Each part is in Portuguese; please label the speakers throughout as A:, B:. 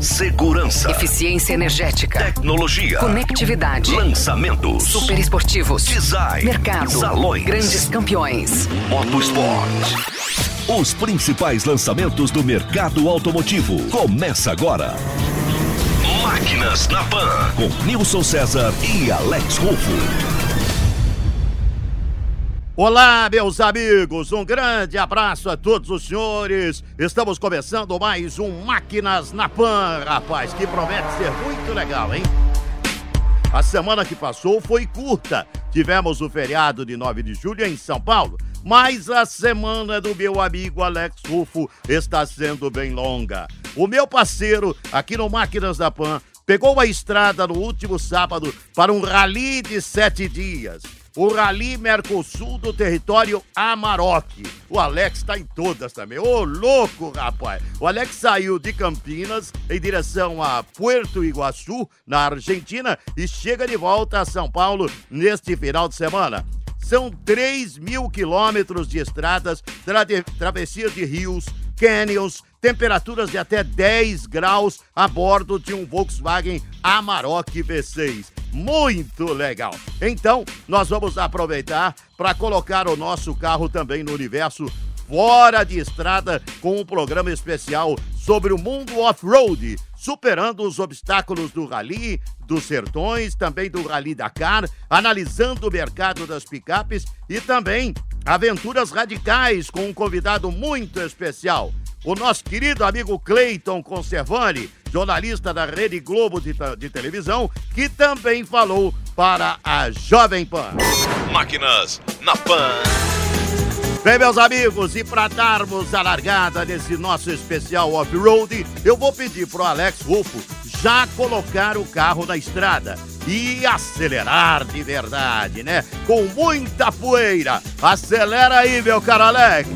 A: Segurança.
B: Eficiência energética.
A: Tecnologia.
B: Conectividade.
A: Lançamentos.
B: Super esportivos.
A: Design.
B: Mercado.
A: Salões.
B: Grandes campeões.
A: Motosport. Os principais lançamentos do mercado automotivo. Começa agora. Máquinas na Pan. Com Nilson César e Alex Rufo.
C: Olá, meus amigos, um grande abraço a todos os senhores. Estamos começando mais um Máquinas na Pan, rapaz, que promete ser muito legal, hein? A semana que passou foi curta. Tivemos o feriado de 9 de julho em São Paulo, mas a semana do meu amigo Alex Rufo está sendo bem longa. O meu parceiro aqui no Máquinas da Pan pegou a estrada no último sábado para um rally de sete dias o Rally Mercosul do território Amarok. O Alex está em todas também. Ô, louco, rapaz! O Alex saiu de Campinas em direção a Puerto Iguaçu, na Argentina, e chega de volta a São Paulo neste final de semana. São 3 mil quilômetros de estradas, tra travessias de rios, canyons, temperaturas de até 10 graus a bordo de um Volkswagen Amarok V6 muito legal. Então, nós vamos aproveitar para colocar o nosso carro também no universo fora de estrada com um programa especial sobre o mundo off-road, superando os obstáculos do rally, dos sertões, também do Rally Dakar, analisando o mercado das picapes e também aventuras radicais com um convidado muito especial o nosso querido amigo Cleiton Conservani, jornalista da Rede Globo de, de, televisão, que também falou para a Jovem Pan.
A: Máquinas na Pan.
C: Bem, meus amigos, e para darmos a largada nesse nosso especial off-road, eu vou pedir pro Alex Rufo já colocar o carro na estrada e acelerar de verdade, né? Com muita poeira. Acelera aí, meu caro Alex.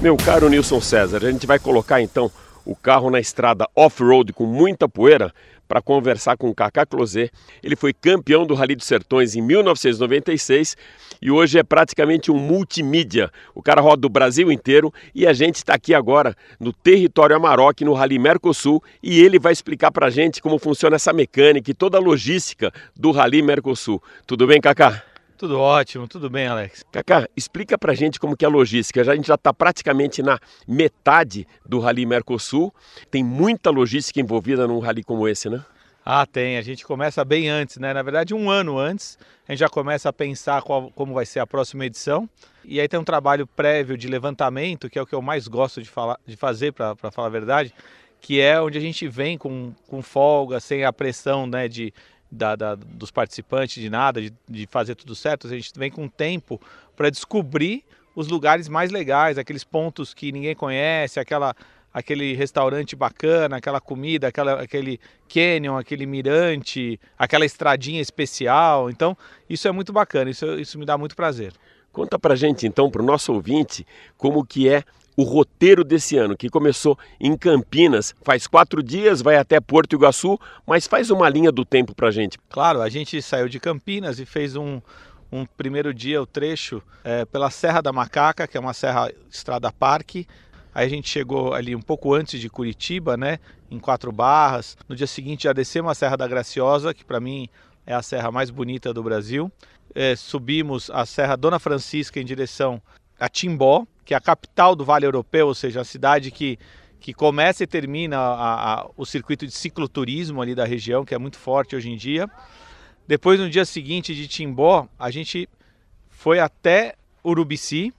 D: Meu caro Nilson César, a gente vai colocar então o carro na estrada off-road com muita poeira para conversar com o Kaká Closet. Ele foi campeão do Rally dos Sertões em 1996 e hoje é praticamente um multimídia. O cara roda o Brasil inteiro e a gente está aqui agora no território Amarok, no Rally Mercosul, e ele vai explicar para a gente como funciona essa mecânica e toda a logística do Rally Mercosul. Tudo bem, Kaká?
E: Tudo ótimo, tudo bem, Alex.
D: Kaká, explica pra gente como que é a logística. Já, a gente já está praticamente na metade do Rally Mercosul. Tem muita logística envolvida num rally como esse, né?
E: Ah, tem. A gente começa bem antes, né? Na verdade, um ano antes, a gente já começa a pensar qual, como vai ser a próxima edição. E aí tem um trabalho prévio de levantamento, que é o que eu mais gosto de, falar, de fazer, para falar a verdade, que é onde a gente vem com, com folga, sem a pressão né, de, da, da, dos participantes, de nada, de, de fazer tudo certo. A gente vem com tempo para descobrir os lugares mais legais, aqueles pontos que ninguém conhece, aquela, aquele restaurante bacana, aquela comida, aquela, aquele canyon, aquele mirante, aquela estradinha especial. Então, isso é muito bacana, isso, isso me dá muito prazer.
D: Conta pra gente então, pro nosso ouvinte, como que é o roteiro desse ano, que começou em Campinas, faz quatro dias, vai até Porto Iguaçu, mas faz uma linha do tempo para gente.
E: Claro, a gente saiu de Campinas e fez um, um primeiro dia, o trecho, é, pela Serra da Macaca, que é uma serra estrada parque. Aí a gente chegou ali um pouco antes de Curitiba, né, em Quatro Barras. No dia seguinte já descemos a Serra da Graciosa, que para mim é a serra mais bonita do Brasil. É, subimos a Serra Dona Francisca em direção a Timbó, que é a capital do Vale Europeu, ou seja, a cidade que, que começa e termina a, a, o circuito de cicloturismo ali da região, que é muito forte hoje em dia. Depois, no dia seguinte de Timbó, a gente foi até Urubici,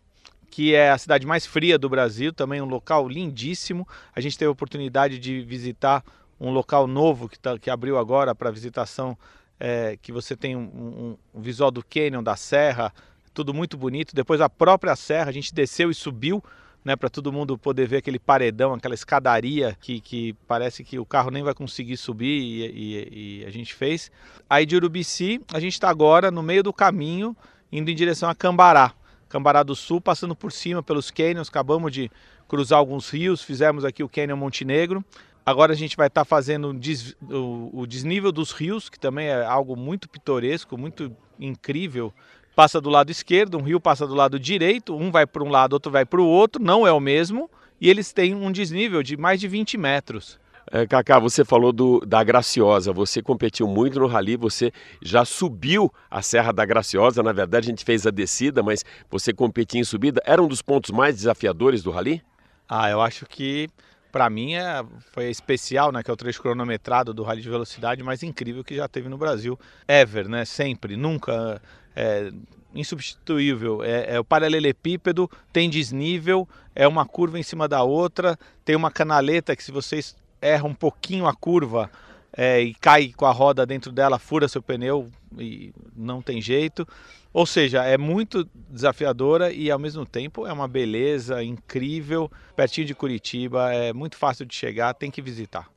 E: que é a cidade mais fria do Brasil, também um local lindíssimo. A gente teve a oportunidade de visitar um local novo que, tá, que abriu agora para visitação, é, que você tem um, um, um visual do cânion, da serra, tudo muito bonito. Depois a própria serra, a gente desceu e subiu, né, para todo mundo poder ver aquele paredão, aquela escadaria que, que parece que o carro nem vai conseguir subir e, e, e a gente fez. Aí de Urubici, a gente está agora no meio do caminho, indo em direção a Cambará. Cambará do Sul, passando por cima pelos canyons, acabamos de cruzar alguns rios, fizemos aqui o Canyon Montenegro. Agora a gente vai estar tá fazendo des, o, o, desnível dos rios, que também é algo muito pitoresco, muito incrível. Passa do lado esquerdo, um rio passa do lado direito, um vai para um lado, outro vai para o outro, não é o mesmo, e eles têm um desnível de mais de 20 metros.
D: É, Cacá, você falou do, da Graciosa, você competiu muito no rally, você já subiu a Serra da Graciosa, na verdade a gente fez a descida, mas você competia em subida, era um dos pontos mais desafiadores do rally?
E: Ah, eu acho que para mim é, foi especial, né, que é o trecho cronometrado do rally de velocidade mais incrível que já teve no Brasil, ever, né, sempre, nunca, é, insubstituível, é, é o paralelepípedo, tem desnível, é uma curva em cima da outra, tem uma canaleta que se vocês erram um pouquinho a curva é, e cai com a roda dentro dela, fura seu pneu e não tem jeito. Ou seja, é muito desafiadora e ao mesmo tempo é uma beleza incrível, pertinho de Curitiba, é muito fácil de chegar, tem que visitar.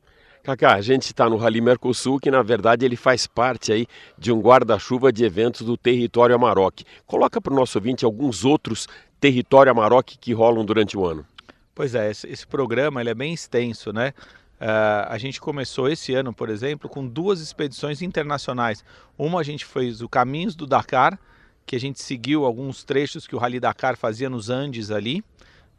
D: Cacá, a gente está no Rally Mercosul, que na verdade ele faz parte aí de um guarda-chuva de eventos do território Amarok. Coloca para o nosso ouvinte alguns outros território Amarok que rolam durante o ano.
E: Pois é, esse, esse programa ele é bem extenso, né? Uh, a gente começou esse ano, por exemplo, com duas expedições internacionais. Uma a gente fez o Caminhos do Dakar, que a gente seguiu alguns trechos que o Rally Dakar fazia nos Andes ali,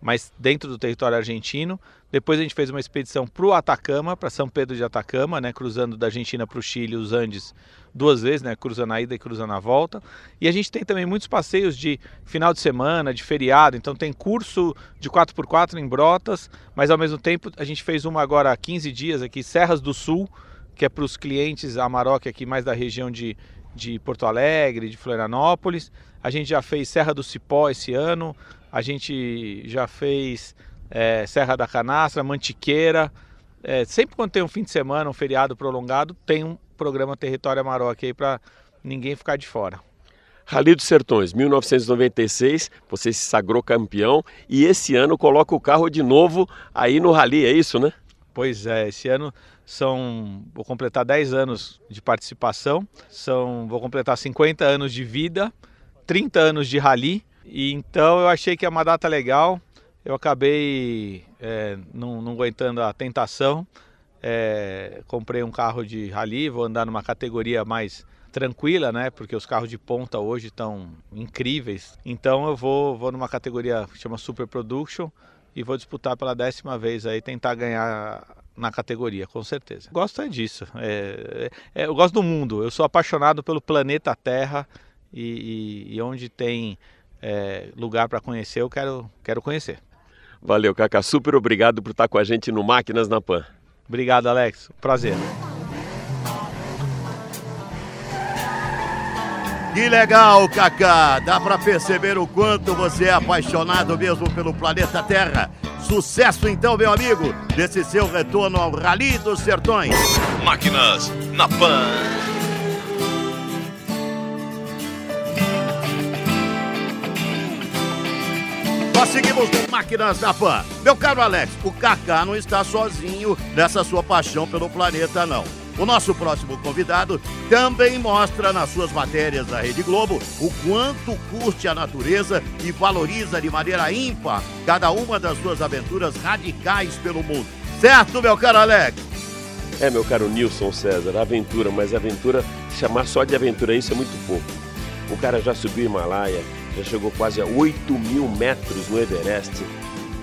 E: mas dentro do território argentino. Depois a gente fez uma expedição para o Atacama, para São Pedro de Atacama, né, cruzando da Argentina para o Chile, os Andes, duas vezes, né, cruzando a ida e cruzando a volta. E a gente tem também muitos passeios de final de semana, de feriado, então tem curso de 4x4 em Brotas, mas ao mesmo tempo a gente fez uma agora há 15 dias aqui, Serras do Sul, que é para os clientes Amarok aqui mais da região de de Porto Alegre, de Florianópolis. A gente já fez Serra do Cipó esse ano, a gente já fez é, Serra da Canastra, Mantiqueira. É, sempre quando tem um fim de semana, um feriado prolongado, tem um programa Território Amarok aí para ninguém ficar de fora.
D: Rally dos Sertões, 1996, você se sagrou campeão e esse ano coloca o carro de novo aí no Rally, é isso, né?
E: Pois é, esse ano são vou completar 10 anos de participação, são vou completar 50 anos de vida, 30 anos de rally, e então eu achei que é uma data legal. Eu acabei é, não, não, aguentando a tentação, é, comprei um carro de rally, vou andar numa categoria mais tranquila, né? Porque os carros de ponta hoje estão incríveis. Então eu vou, vou numa categoria que chama Super Production e vou disputar pela décima vez aí, tentar ganhar na categoria, com certeza. Gosto é disso. É, é, eu gosto do mundo. Eu sou apaixonado pelo planeta Terra e, e, e onde tem é, lugar para conhecer, eu quero, quero conhecer.
D: Valeu, Cacá. Super obrigado por estar com a gente no Máquinas na Pan.
E: Obrigado, Alex. Prazer.
C: Que legal, Cacá! Dá para perceber o quanto você é apaixonado mesmo pelo planeta Terra. Sucesso então, meu amigo, desse seu retorno ao Rally dos Sertões.
A: Máquinas na Pan.
C: Nós seguimos com Máquinas na Pan. Meu caro Alex, o Kaká não está sozinho nessa sua paixão pelo planeta, não. O nosso próximo convidado também mostra nas suas matérias da Rede Globo o quanto curte a natureza e valoriza de maneira ímpar cada uma das suas aventuras radicais pelo mundo. Certo, meu caro Alex?
D: É, meu caro Nilson César, aventura, mas aventura, chamar só de aventura isso é muito pouco. O cara já subiu o Himalaia, já chegou quase a 8 mil metros no Everest,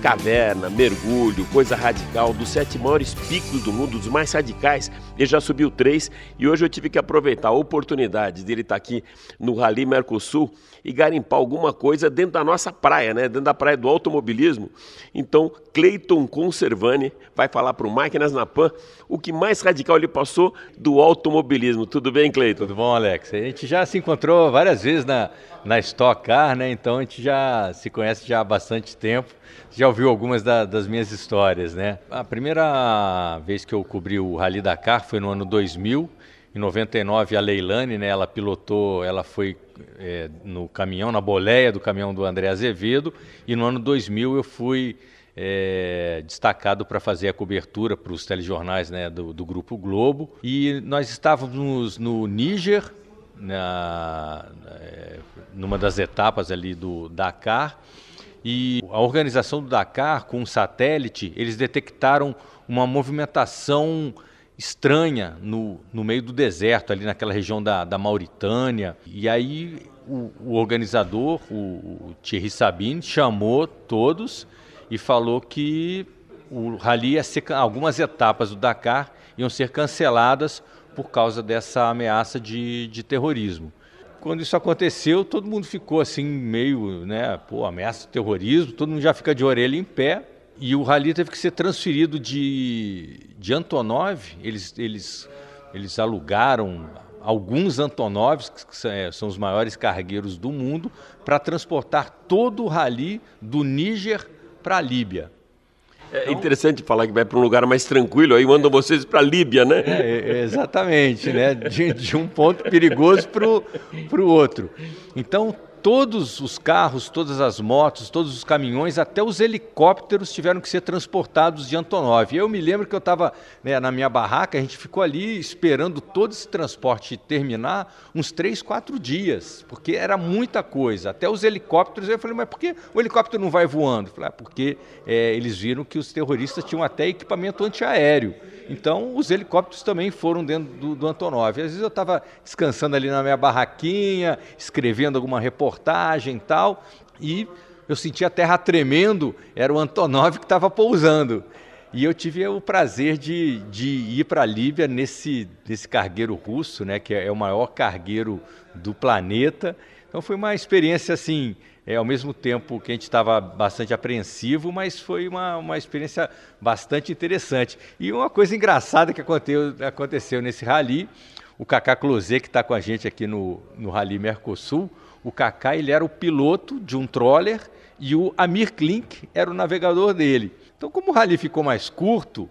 D: caverna, mergulho, coisa radical, dos sete maiores picos do mundo, dos mais radicais. Ele já subiu três e hoje eu tive que aproveitar a oportunidade dele estar aqui no Rally Mercosul e garimpar alguma coisa dentro da nossa praia, né? dentro da praia do automobilismo. Então, Cleiton Conservani vai falar para o Máquinas na Pan o que mais radical ele passou do automobilismo. Tudo bem, Cleiton?
F: Tudo bom, Alex? A gente já se encontrou várias vezes na, na Stock Car, né? então a gente já se conhece já há bastante tempo já ouviu algumas da, das minhas histórias, né? A primeira vez que eu cobri o Rally Dakar foi no ano 2000. Em 99, a Leilane, né, ela pilotou, ela foi é, no caminhão, na boleia do caminhão do André Azevedo. E no ano 2000 eu fui é, destacado para fazer a cobertura para os telejornais né, do, do, Grupo Globo. E nós estávamos no Níger, na, é, numa das etapas ali do Dakar. E a organização do Dakar, com um satélite, eles detectaram uma movimentação estranha no, no meio do deserto, ali naquela região da, da Mauritânia. E aí o, o organizador, o, o Thierry Sabine, chamou todos e falou que o rally ia ser, algumas etapas do Dakar iam ser canceladas por causa dessa ameaça de, de terrorismo. Quando isso aconteceu, todo mundo ficou assim, meio, né, pô, ameaça terrorismo, todo mundo já fica de orelha em pé. E o rally teve que ser transferido de, de Antonov, eles, eles, eles alugaram alguns Antonovs, que é, são os maiores cargueiros do mundo, para transportar todo o rally do Níger para a Líbia.
D: É interessante falar que vai para um lugar mais tranquilo, aí mandam vocês para a Líbia, né?
F: É, exatamente, né? De, de, um ponto perigoso para o outro. Então, todos os carros, todas as motos, todos os caminhões, até os helicópteros tiveram que ser transportados de Antonov. Eu me lembro que eu estava né, na minha barraca, a gente ficou ali esperando todo esse transporte terminar uns três, quatro dias, porque era muita coisa. Até os helicópteros, eu falei, mas por que o helicóptero não vai voando? Eu falei, ah, porque é, eles viram que os terroristas tinham até equipamento antiaéreo. Então, os helicópteros também foram dentro do, do Antonov. Às vezes eu estava descansando ali na minha barraquinha, escrevendo alguma reportagem e tal, e eu sentia a terra tremendo, era o Antonov que estava pousando. E eu tive o prazer de, de ir para a Líbia nesse, nesse cargueiro russo, né, que é, é o maior cargueiro do planeta. Então foi uma experiência assim é, ao mesmo tempo que a gente estava bastante apreensivo, mas foi uma, uma experiência bastante interessante. E uma coisa engraçada que aconteceu, aconteceu nesse rally, o Kaká Closet, que está com a gente aqui no, no Rally Mercosul, o Kaká ele era o piloto de um troller e o Amir Klink era o navegador dele. Então, como o rally ficou mais curto,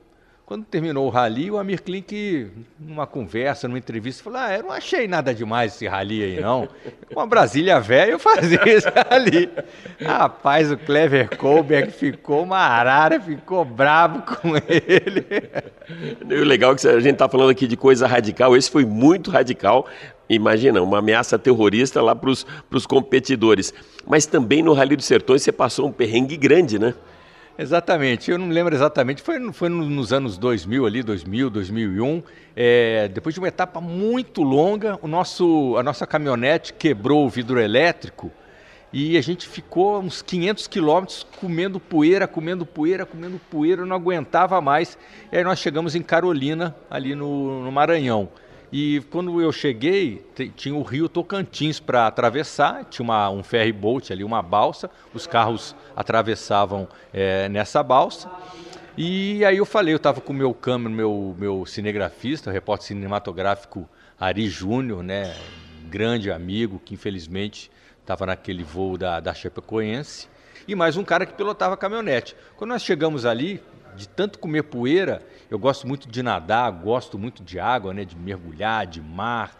F: quando terminou o rally, o Amir Klink, numa conversa, numa entrevista, falou: Ah, eu não achei nada demais esse rally aí, não. Com a Brasília velha, eu fazia esse rally. Rapaz, o Clever Colberg ficou uma arara, ficou bravo com ele.
D: O legal é que a gente está falando aqui de coisa radical, esse foi muito radical. Imagina, uma ameaça terrorista lá para os competidores. Mas também no Rally dos Sertões você passou um perrengue grande, né?
F: Exatamente, eu não lembro exatamente, foi, foi nos anos 2000 ali, 2000, 2001, é, depois de uma etapa muito longa, o nosso, a nossa caminhonete quebrou o vidro elétrico e a gente ficou uns 500 quilômetros comendo poeira, comendo poeira, comendo poeira, não aguentava mais, e aí nós chegamos em Carolina, ali no, no Maranhão. E quando eu cheguei, tinha o rio Tocantins para atravessar, tinha uma, um ferry boat ali, uma balsa, os carros atravessavam é, nessa balsa. E aí eu falei, eu estava com o meu câmera, meu, meu cinegrafista, o repórter cinematográfico Ari Júnior, né, grande amigo, que infelizmente estava naquele voo da, da Chapecoense, e mais um cara que pilotava caminhonete. Quando nós chegamos ali, de tanto comer poeira, eu gosto muito de nadar, gosto muito de água, né, de mergulhar, de mar.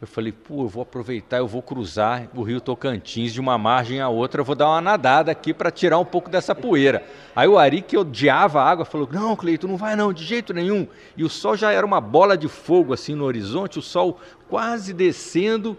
F: Eu falei, pô, eu vou aproveitar, eu vou cruzar o rio Tocantins de uma margem à outra, eu vou dar uma nadada aqui para tirar um pouco dessa poeira. Aí o Ari, que odiava a água, falou: Não, Cleito, não vai não, de jeito nenhum. E o sol já era uma bola de fogo assim no horizonte, o sol quase descendo.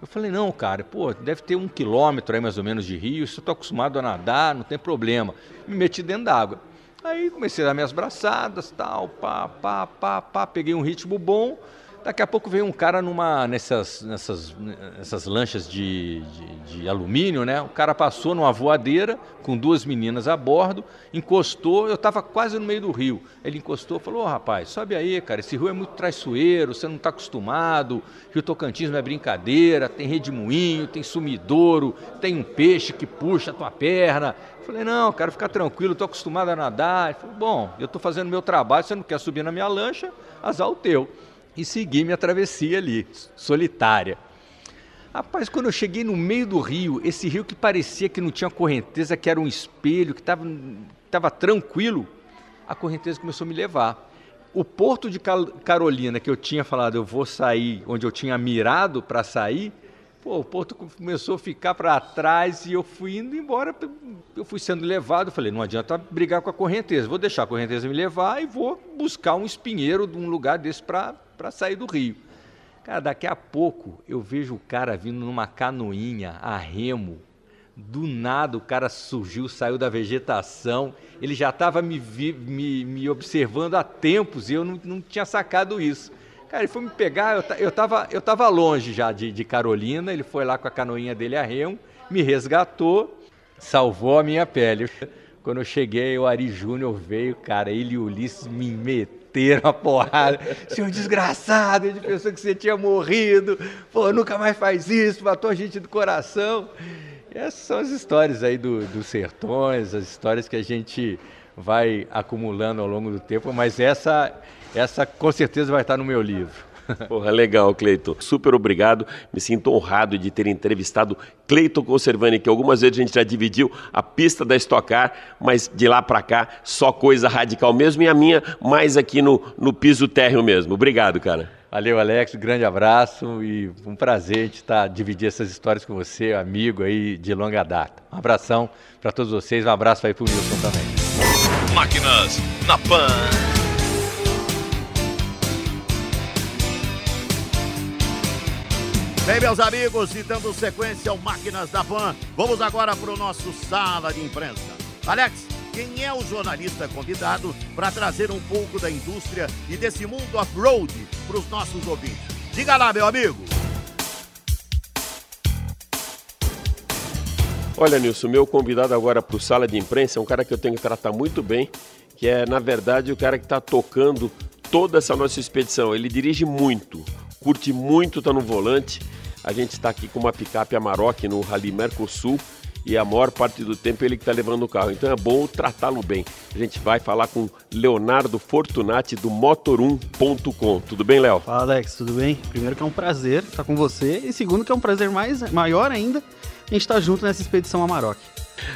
F: Eu falei: Não, cara, pô, deve ter um quilômetro aí mais ou menos de rio, eu estou acostumado a nadar, não tem problema. Me meti dentro d'água. Aí comecei a dar minhas braçadas, tal, pá, pá, pá, pá, peguei um ritmo bom. Daqui a pouco veio um cara numa nessas, nessas, nessas lanchas de, de, de, alumínio, né? O cara passou numa voadeira com duas meninas a bordo, encostou, eu estava quase no meio do rio. Ele encostou falou: oh, rapaz, sobe aí, cara, esse rio é muito traiçoeiro, você não está acostumado, Rio Tocantins não é brincadeira, tem redemoinho, tem sumidouro, tem um peixe que puxa a tua perna. Falei, não, cara, fica tranquilo, estou acostumado a nadar. Ele falou, bom, eu estou fazendo meu trabalho, você não quer subir na minha lancha, azar o teu e segui minha travessia ali, solitária. Rapaz, quando eu cheguei no meio do rio, esse rio que parecia que não tinha correnteza, que era um espelho, que estava tranquilo, a correnteza começou a me levar. O porto de Carolina, que eu tinha falado, eu vou sair, onde eu tinha mirado para sair, pô, o porto começou a ficar para trás e eu fui indo embora, eu fui sendo levado, falei, não adianta brigar com a correnteza, vou deixar a correnteza me levar e vou buscar um espinheiro de um lugar desse para sair do rio. Cara, daqui a pouco eu vejo o cara vindo numa canoinha a remo Do nada o cara surgiu, saiu da vegetação, ele já estava me, me, me, observando há tempos e eu não, não tinha sacado isso. Cara, ele foi me pegar, eu, eu, tava, eu tava longe já de, de Carolina, ele foi lá com a canoinha dele a remo, me resgatou, salvou a minha pele. Quando eu cheguei, o Ari Júnior veio, cara, ele e o Ulisses me meteram a porrada. Senhor desgraçado, gente pensou que você tinha morrido. Pô, nunca mais faz isso, matou a gente do coração. E essas são as histórias aí do, dos sertões, as histórias que a gente vai acumulando ao longo do tempo, mas essa, essa com certeza vai estar no meu livro.
D: Porra, legal, Cleiton. Super obrigado. Me sinto honrado de ter entrevistado Cleiton Conservani, que algumas vezes a gente já dividiu a pista da Stock Car, mas de lá para cá só coisa radical mesmo e a minha mais aqui no, no piso térreo mesmo. Obrigado, cara.
F: Valeu, Alex. Grande abraço e um prazer de estar dividir essas histórias com você, amigo aí de longa data. Um abração para todos vocês, um abraço aí para o Wilson também.
A: Máquinas na Pan.
C: Bem, meus amigos, e dando sequência ao Máquinas da Pan, vamos agora para o nosso sala de imprensa. Alex, quem é o jornalista convidado para trazer um pouco da indústria e desse mundo off-road para os nossos ouvintes? Diga lá, meu amigo.
D: Olha, Nilson, meu convidado agora para o sala de imprensa é um cara que eu tenho que tratar muito bem, que é, na verdade, o cara que está tocando toda essa nossa expedição. Ele dirige muito, curte muito, está no volante a gente está aqui com uma picape Amarok no Rally Mercosul e a maior parte do tempo ele que está levando o carro. Então é bom tratá-lo bem. A gente vai falar com Leonardo Fortunati do Motor1.com. Tudo bem, Léo?
G: Fala, Alex. Tudo bem? Primeiro que é um prazer estar com você e segundo que é um prazer mais, maior ainda a gente estar tá junto nessa expedição Amarok.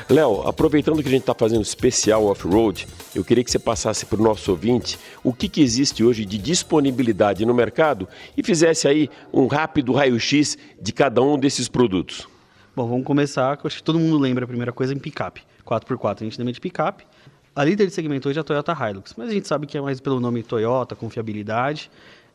D: Léo, aproveitando que a gente está fazendo especial off-road, eu queria que você passasse para o nosso ouvinte o que, que existe hoje de disponibilidade no mercado e fizesse aí um rápido raio-x de cada um desses produtos.
G: Bom, vamos começar, acho que todo mundo lembra a primeira coisa em picape, 4x4, a gente chama de picape. A líder de segmento hoje é a Toyota Hilux, mas a gente sabe que é mais pelo nome Toyota, confiabilidade,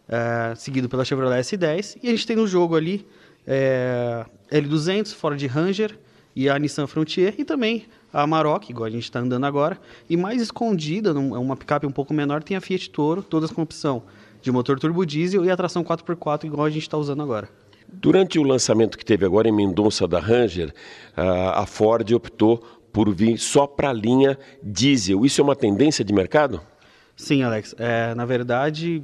G: é, seguido pela Chevrolet S10, e a gente tem no jogo ali é, L200, Ford Ranger, e a Nissan Frontier e também a Amarok, igual a gente está andando agora. E mais escondida, é uma picape um pouco menor, tem a Fiat Toro, todas com opção de motor turbo diesel e a tração 4x4, igual a gente está usando agora.
D: Durante o lançamento que teve agora em Mendonça da Ranger, a Ford optou por vir só para a linha diesel. Isso é uma tendência de mercado?
G: Sim, Alex. É, na verdade,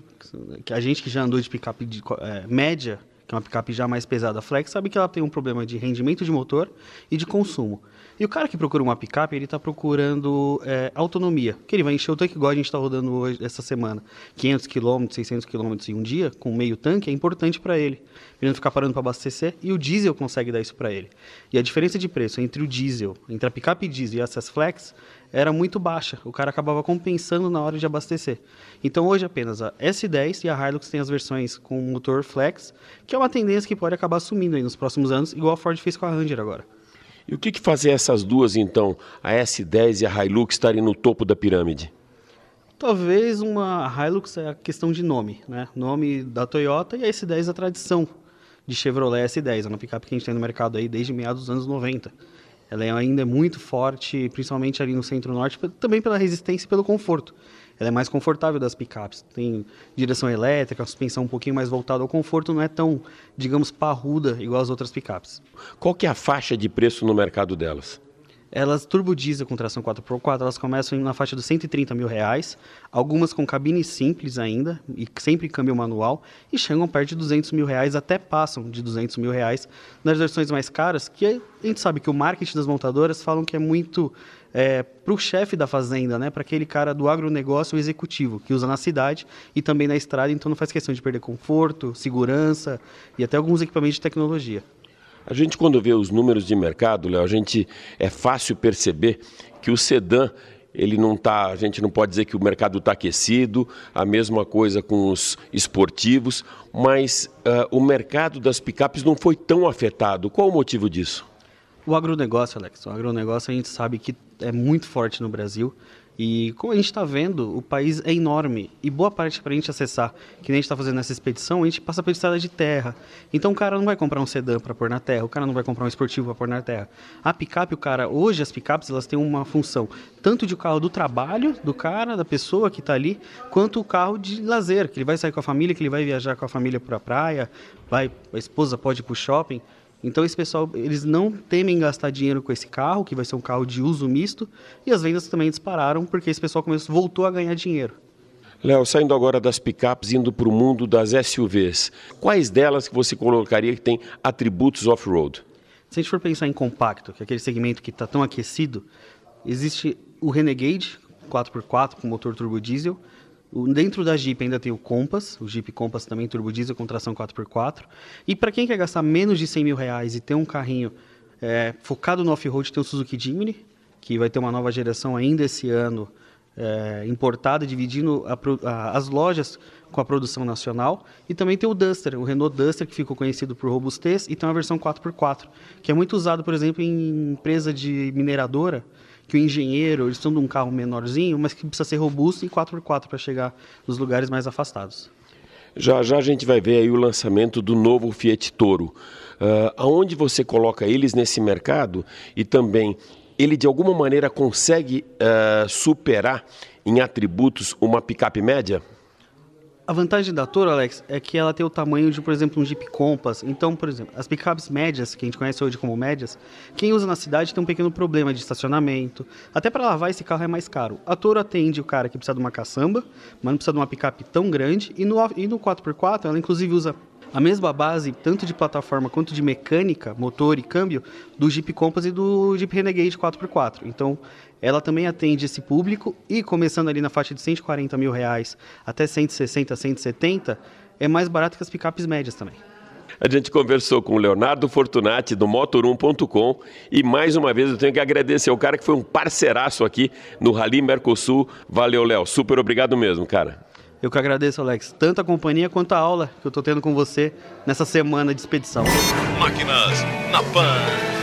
G: a gente que já andou de picape de, é, média que é uma picape já mais pesada flex, sabe que ela tem um problema de rendimento de motor e de consumo. E o cara que procura uma picape, ele está procurando é, autonomia, que ele vai encher o tanque igual a gente está rodando hoje, essa semana. 500 km, 600 km em um dia, com meio tanque, é importante para ele. Ele não ficar parando para abastecer, e o diesel consegue dar isso para ele. E a diferença de preço entre o diesel, entre a picape diesel e a SS Flex, era muito baixa. O cara acabava compensando na hora de abastecer. Então hoje apenas a S10 e a Hilux têm as versões com motor flex, que é uma tendência que pode acabar sumindo nos próximos anos, igual a Ford fez com a Ranger agora.
D: E o que, que fazer essas duas então, a S10 e a Hilux estarem no topo da pirâmide?
G: Talvez uma Hilux é a questão de nome, né? Nome da Toyota e a S10 a tradição de Chevrolet S10, é uma picape que a gente tem no mercado aí desde meados dos anos 90. Ela é ainda é muito forte, principalmente ali no centro-norte, também pela resistência e pelo conforto. Ela é mais confortável das picapes. Tem direção elétrica, suspensão um pouquinho mais voltada ao conforto, não é tão, digamos, parruda igual as outras picapes.
D: Qual que é a faixa de preço no mercado delas?
G: Elas turbo diesel com tração 4x4, elas começam na faixa dos 130 mil reais, algumas com cabine simples ainda, e sempre câmbio manual, e chegam perto de 200 mil reais, até passam de 200 mil reais nas versões mais caras, que a gente sabe que o marketing das montadoras falam que é muito é, para o chefe da fazenda, né, para aquele cara do agronegócio executivo, que usa na cidade e também na estrada, então não faz questão de perder conforto, segurança e até alguns equipamentos de tecnologia.
D: A gente, quando vê os números de mercado, Léo, a gente é fácil perceber que o sedã ele não tá, a gente não pode dizer que o mercado está aquecido, a mesma coisa com os esportivos, mas uh, o mercado das picapes não foi tão afetado. Qual o motivo disso?
G: O agronegócio, Alex, o agronegócio a gente sabe que é muito forte no Brasil. E como a gente está vendo, o país é enorme e boa parte para a gente acessar, que nem a gente está fazendo nessa expedição, a gente passa pela estrada de terra. Então o cara não vai comprar um sedã para pôr na terra, o cara não vai comprar um esportivo para pôr na terra. A picape, o cara, hoje as picapes elas têm uma função tanto de carro do trabalho do cara, da pessoa que está ali, quanto o carro de lazer, que ele vai sair com a família, que ele vai viajar com a família para a praia, vai, a esposa pode ir para o shopping. Então esse pessoal, eles não temem gastar dinheiro com esse carro, que vai ser um carro de uso misto, e as vendas também dispararam porque esse pessoal começou, voltou a ganhar dinheiro.
D: Léo, saindo agora das picapes, indo para o mundo das SUVs, quais delas que você colocaria que tem atributos off-road?
G: Se a gente for pensar em compacto, que é aquele segmento que está tão aquecido, existe o Renegade 4x4 com motor turbo diesel, Dentro da Jeep ainda tem o Compass, o Jeep Compass também turbo diesel com tração 4x4. E para quem quer gastar menos de 100 mil reais e ter um carrinho é, focado no off-road, tem o Suzuki Jimny, que vai ter uma nova geração ainda esse ano, é, importada, dividindo a, a, as lojas com a produção nacional. E também tem o Duster, o Renault Duster, que ficou conhecido por robustez, e tem uma versão 4x4, que é muito usado, por exemplo, em empresa de mineradora, que o engenheiro, eles estão de um carro menorzinho, mas que precisa ser robusto e 4x4 para chegar nos lugares mais afastados.
D: Já já a gente vai ver aí o lançamento do novo Fiat Toro. Uh, aonde você coloca eles nesse mercado e também ele de alguma maneira consegue uh, superar em atributos uma picape média?
G: A vantagem da Toro, Alex, é que ela tem o tamanho de, por exemplo, um Jeep Compass. Então, por exemplo, as picapes médias, que a gente conhece hoje como médias, quem usa na cidade tem um pequeno problema de estacionamento. Até para lavar esse carro é mais caro. A Toro atende o cara que precisa de uma caçamba, mas não precisa de uma picape tão grande. E no, e no 4x4, ela inclusive usa a mesma base, tanto de plataforma quanto de mecânica, motor e câmbio, do Jeep Compass e do Jeep Renegade 4x4. Então, ela também atende esse público e começando ali na faixa de 140 mil reais até 160, 170, é mais barato que as picapes médias também.
D: A gente conversou com o Leonardo Fortunati do Motor1.com e mais uma vez eu tenho que agradecer ao cara que foi um parceiraço aqui no Rally Mercosul. Valeu, Léo. Super obrigado mesmo, cara.
G: Eu que agradeço, Alex. Tanto a companhia quanto a aula que eu estou tendo com você nessa semana de expedição.
A: Máquinas na Pan.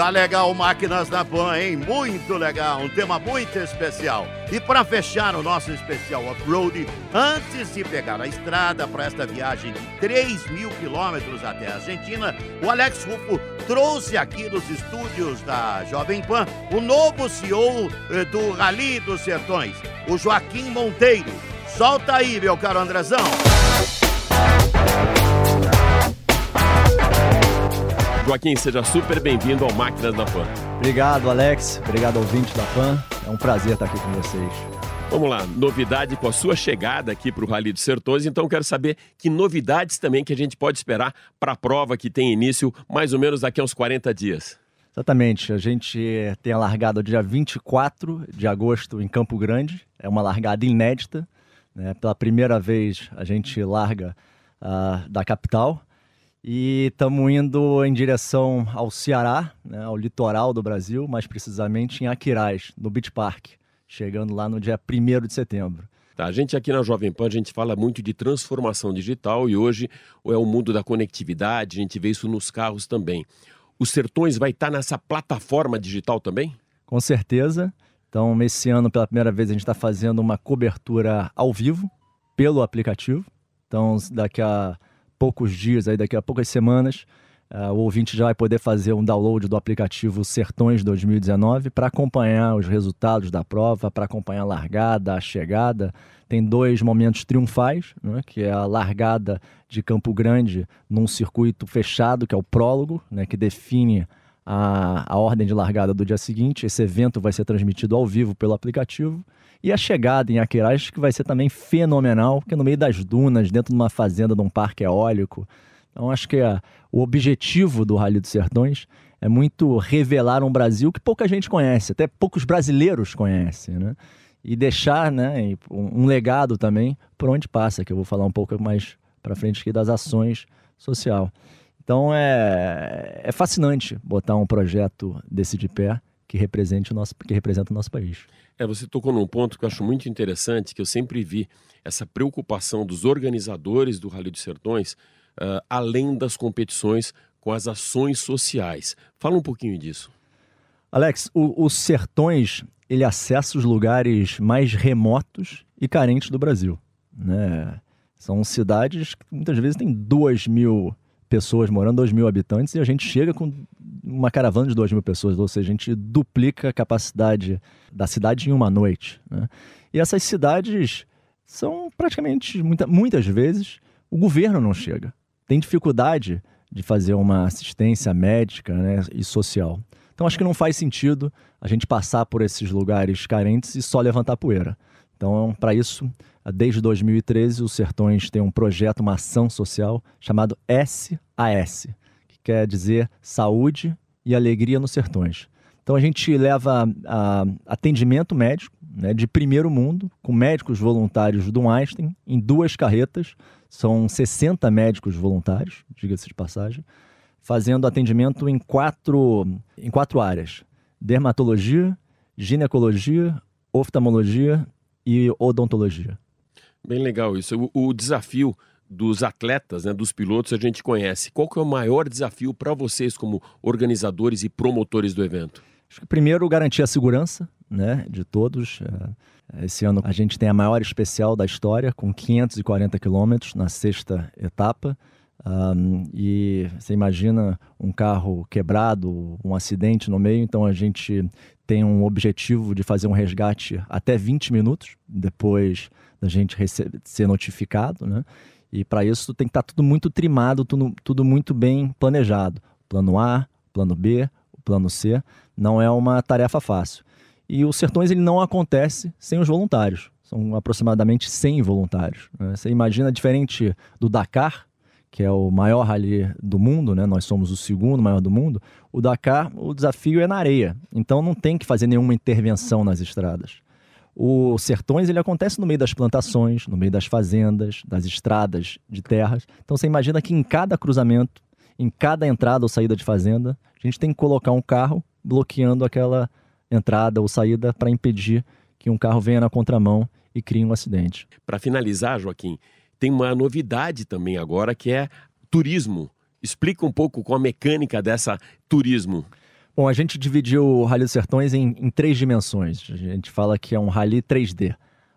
C: Tá legal, Máquinas na Pan, hein? Muito legal, um tema muito especial. E para fechar o nosso especial off-road, antes de pegar a estrada para esta viagem de 3 mil quilômetros até a Argentina, o Alex Rufo trouxe aqui nos estúdios da Jovem Pan o novo CEO eh, do Rally dos Sertões, o Joaquim Monteiro. Solta aí, meu caro Andrezão.
D: Joaquim, seja super bem-vindo ao Máquinas da Pan.
H: Obrigado, Alex. Obrigado, ouvinte da Pan. É um prazer estar aqui com vocês.
D: Vamos lá, novidade com a sua chegada aqui para o Rally dos Sertões, então quero saber que novidades também que a gente pode esperar para a prova que tem início mais ou menos daqui a uns 40 dias.
H: Exatamente, a gente tem a largada dia 24 de agosto em Campo Grande, é uma largada inédita, né? pela primeira vez a gente larga uh, da capital, e estamos indo em direção ao Ceará, né, ao litoral do Brasil, mais precisamente em Aquiraz, no Beach Park, chegando lá no dia 1 de setembro.
D: Tá, a gente aqui na Jovem Pan, a gente fala muito de transformação digital e hoje é o mundo da conectividade, a gente vê isso nos carros também. Os Sertões vai estar nessa plataforma digital também?
H: Com certeza. Então, esse ano, pela primeira vez, a gente está fazendo uma cobertura ao vivo pelo aplicativo. Então, daqui a poucos dias, aí daqui a poucas semanas, uh, o ouvinte já vai poder fazer um download do aplicativo Sertões 2019 para acompanhar os resultados da prova, para acompanhar a largada, a chegada. Tem dois momentos triunfais, né, que é a largada de Campo Grande num circuito fechado, que é o prólogo, né, que define a, a ordem de largada do dia seguinte. Esse evento vai ser transmitido ao vivo pelo aplicativo. E a chegada em Aquiraz, que vai ser também fenomenal, porque é no meio das dunas, dentro de uma fazenda, de um parque eólico. Então, acho que é, o objetivo do Rally dos Sertões é muito revelar um Brasil que pouca gente conhece, até poucos brasileiros conhecem, né? E deixar né, um, um legado também por onde passa, que eu vou falar um pouco mais para frente aqui das ações social. Então é, é fascinante botar um projeto desse de pé que represente o nosso, que representa o nosso país.
D: É, você tocou num ponto que eu acho muito interessante, que eu sempre vi essa preocupação dos organizadores do Rally dos Sertões, uh, além das competições, com as ações sociais. Fala um pouquinho disso.
H: Alex, o, os Sertões ele acessa os lugares mais remotos e carentes do Brasil. Né? São cidades que muitas vezes têm duas mil pessoas morando, dois mil habitantes, e a gente chega com uma caravana de duas mil pessoas, ou seja, a gente duplica a capacidade da cidade em uma noite. Né? E essas cidades são praticamente, muita, muitas vezes, o governo não chega. Tem dificuldade de fazer uma assistência médica né, e social. Então acho que não faz sentido a gente passar por esses lugares carentes e só levantar poeira. Então, para isso, desde 2013, os Sertões têm um projeto, uma ação social chamado SAS, que quer dizer Saúde e Alegria nos Sertões. Então a gente leva a, atendimento médico né, de primeiro mundo, com médicos voluntários do Einstein, em duas carretas. São 60 médicos voluntários, diga-se de passagem, fazendo atendimento em quatro, em quatro áreas: dermatologia, ginecologia, oftalmologia e odontologia.
D: Bem legal isso. O, o desafio dos atletas, né, dos pilotos, a gente conhece. Qual que é o maior desafio para vocês como organizadores e promotores do evento?
H: Acho que primeiro garantir a segurança né, de todos. É, esse ano a gente tem a maior especial da história, com 540 quilômetros na sexta etapa. Um, e você imagina um carro quebrado, um acidente no meio, então a gente tem um objetivo de fazer um resgate até 20 minutos depois da gente ser notificado, né? E para isso tem que estar tá tudo muito trimado, tudo, tudo muito bem planejado. Plano A, plano B, plano C, não é uma tarefa fácil. E o Sertões ele não acontece sem os voluntários. São aproximadamente 100 voluntários. Né? Você imagina diferente do Dakar, que é o maior rally do mundo, né? Nós somos o segundo maior do mundo. O Dakar, o desafio é na areia. Então não tem que fazer nenhuma intervenção nas estradas. O Sertões ele acontece no meio das plantações, no meio das fazendas, das estradas de terras. Então você imagina que em cada cruzamento, em cada entrada ou saída de fazenda, a gente tem que colocar um carro bloqueando aquela entrada ou saída para impedir que um carro venha na contramão e crie um acidente.
D: Para finalizar, Joaquim, tem uma novidade também agora que é turismo. Explica um pouco com a mecânica dessa turismo.
H: Bom, a gente dividiu o Rally dos Sertões em, em, três dimensões. A gente fala que é um rally 3D.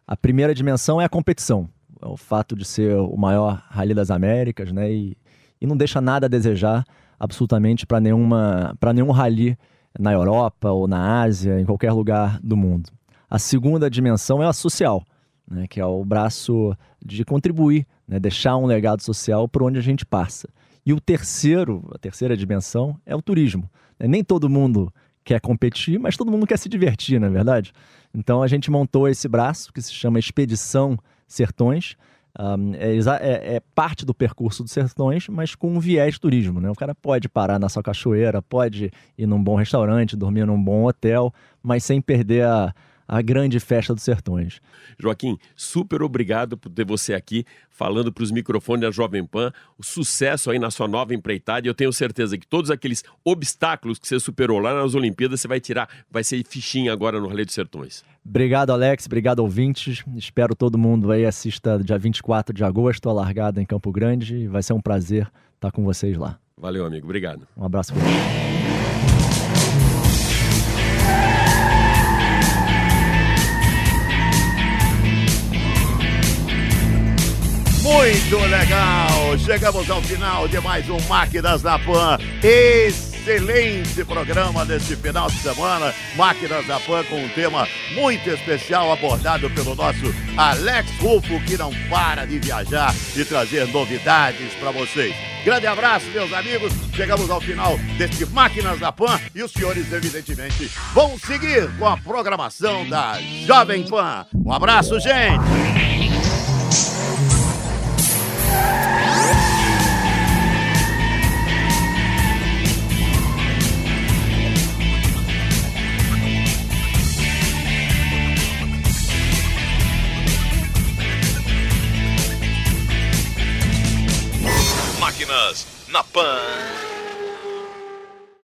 H: A primeira dimensão é a competição, é o fato de ser o maior rally das Américas, né? E, e não deixa nada a desejar absolutamente para nenhuma para nenhum rally na Europa ou na Ásia, em qualquer lugar do mundo. A segunda dimensão é a social né, que é o braço de contribuir, né, deixar um legado social por onde a gente passa. E o terceiro, a terceira dimensão, é o turismo. Né? Nem todo mundo quer competir, mas todo mundo quer se divertir, na é verdade. Então a gente montou esse braço que se chama Expedição Sertões. Um, é, é, é, parte do percurso dos sertões, mas com um viés turismo. Né? O cara pode parar na sua cachoeira, pode ir num bom restaurante, dormir num bom hotel, mas sem perder a, a grande festa dos sertões.
D: Joaquim, super obrigado por ter você aqui falando para os microfones da Jovem Pan. O sucesso aí na sua nova empreitada. E eu tenho certeza que todos aqueles obstáculos que você superou lá nas Olimpíadas, você vai tirar, vai ser fichinha agora no Rally dos Sertões.
H: Obrigado, Alex. Obrigado, ouvintes. Espero todo mundo aí assista dia 24 de agosto, a largada em Campo Grande. Vai ser um prazer estar com vocês lá.
D: Valeu, amigo. Obrigado.
H: Um abraço.
C: Muito legal! Chegamos ao final de mais um Máquinas da Pan. Excelente programa desse final de semana. Máquinas da Pan com um tema muito especial abordado pelo nosso Alex Rufo, que não para de viajar e trazer novidades para vocês. Grande abraço, meus amigos. Chegamos ao final deste Máquinas da Pan e os senhores, evidentemente, vão seguir com a programação da Jovem Pan. Um abraço, gente!
A: Na Pan.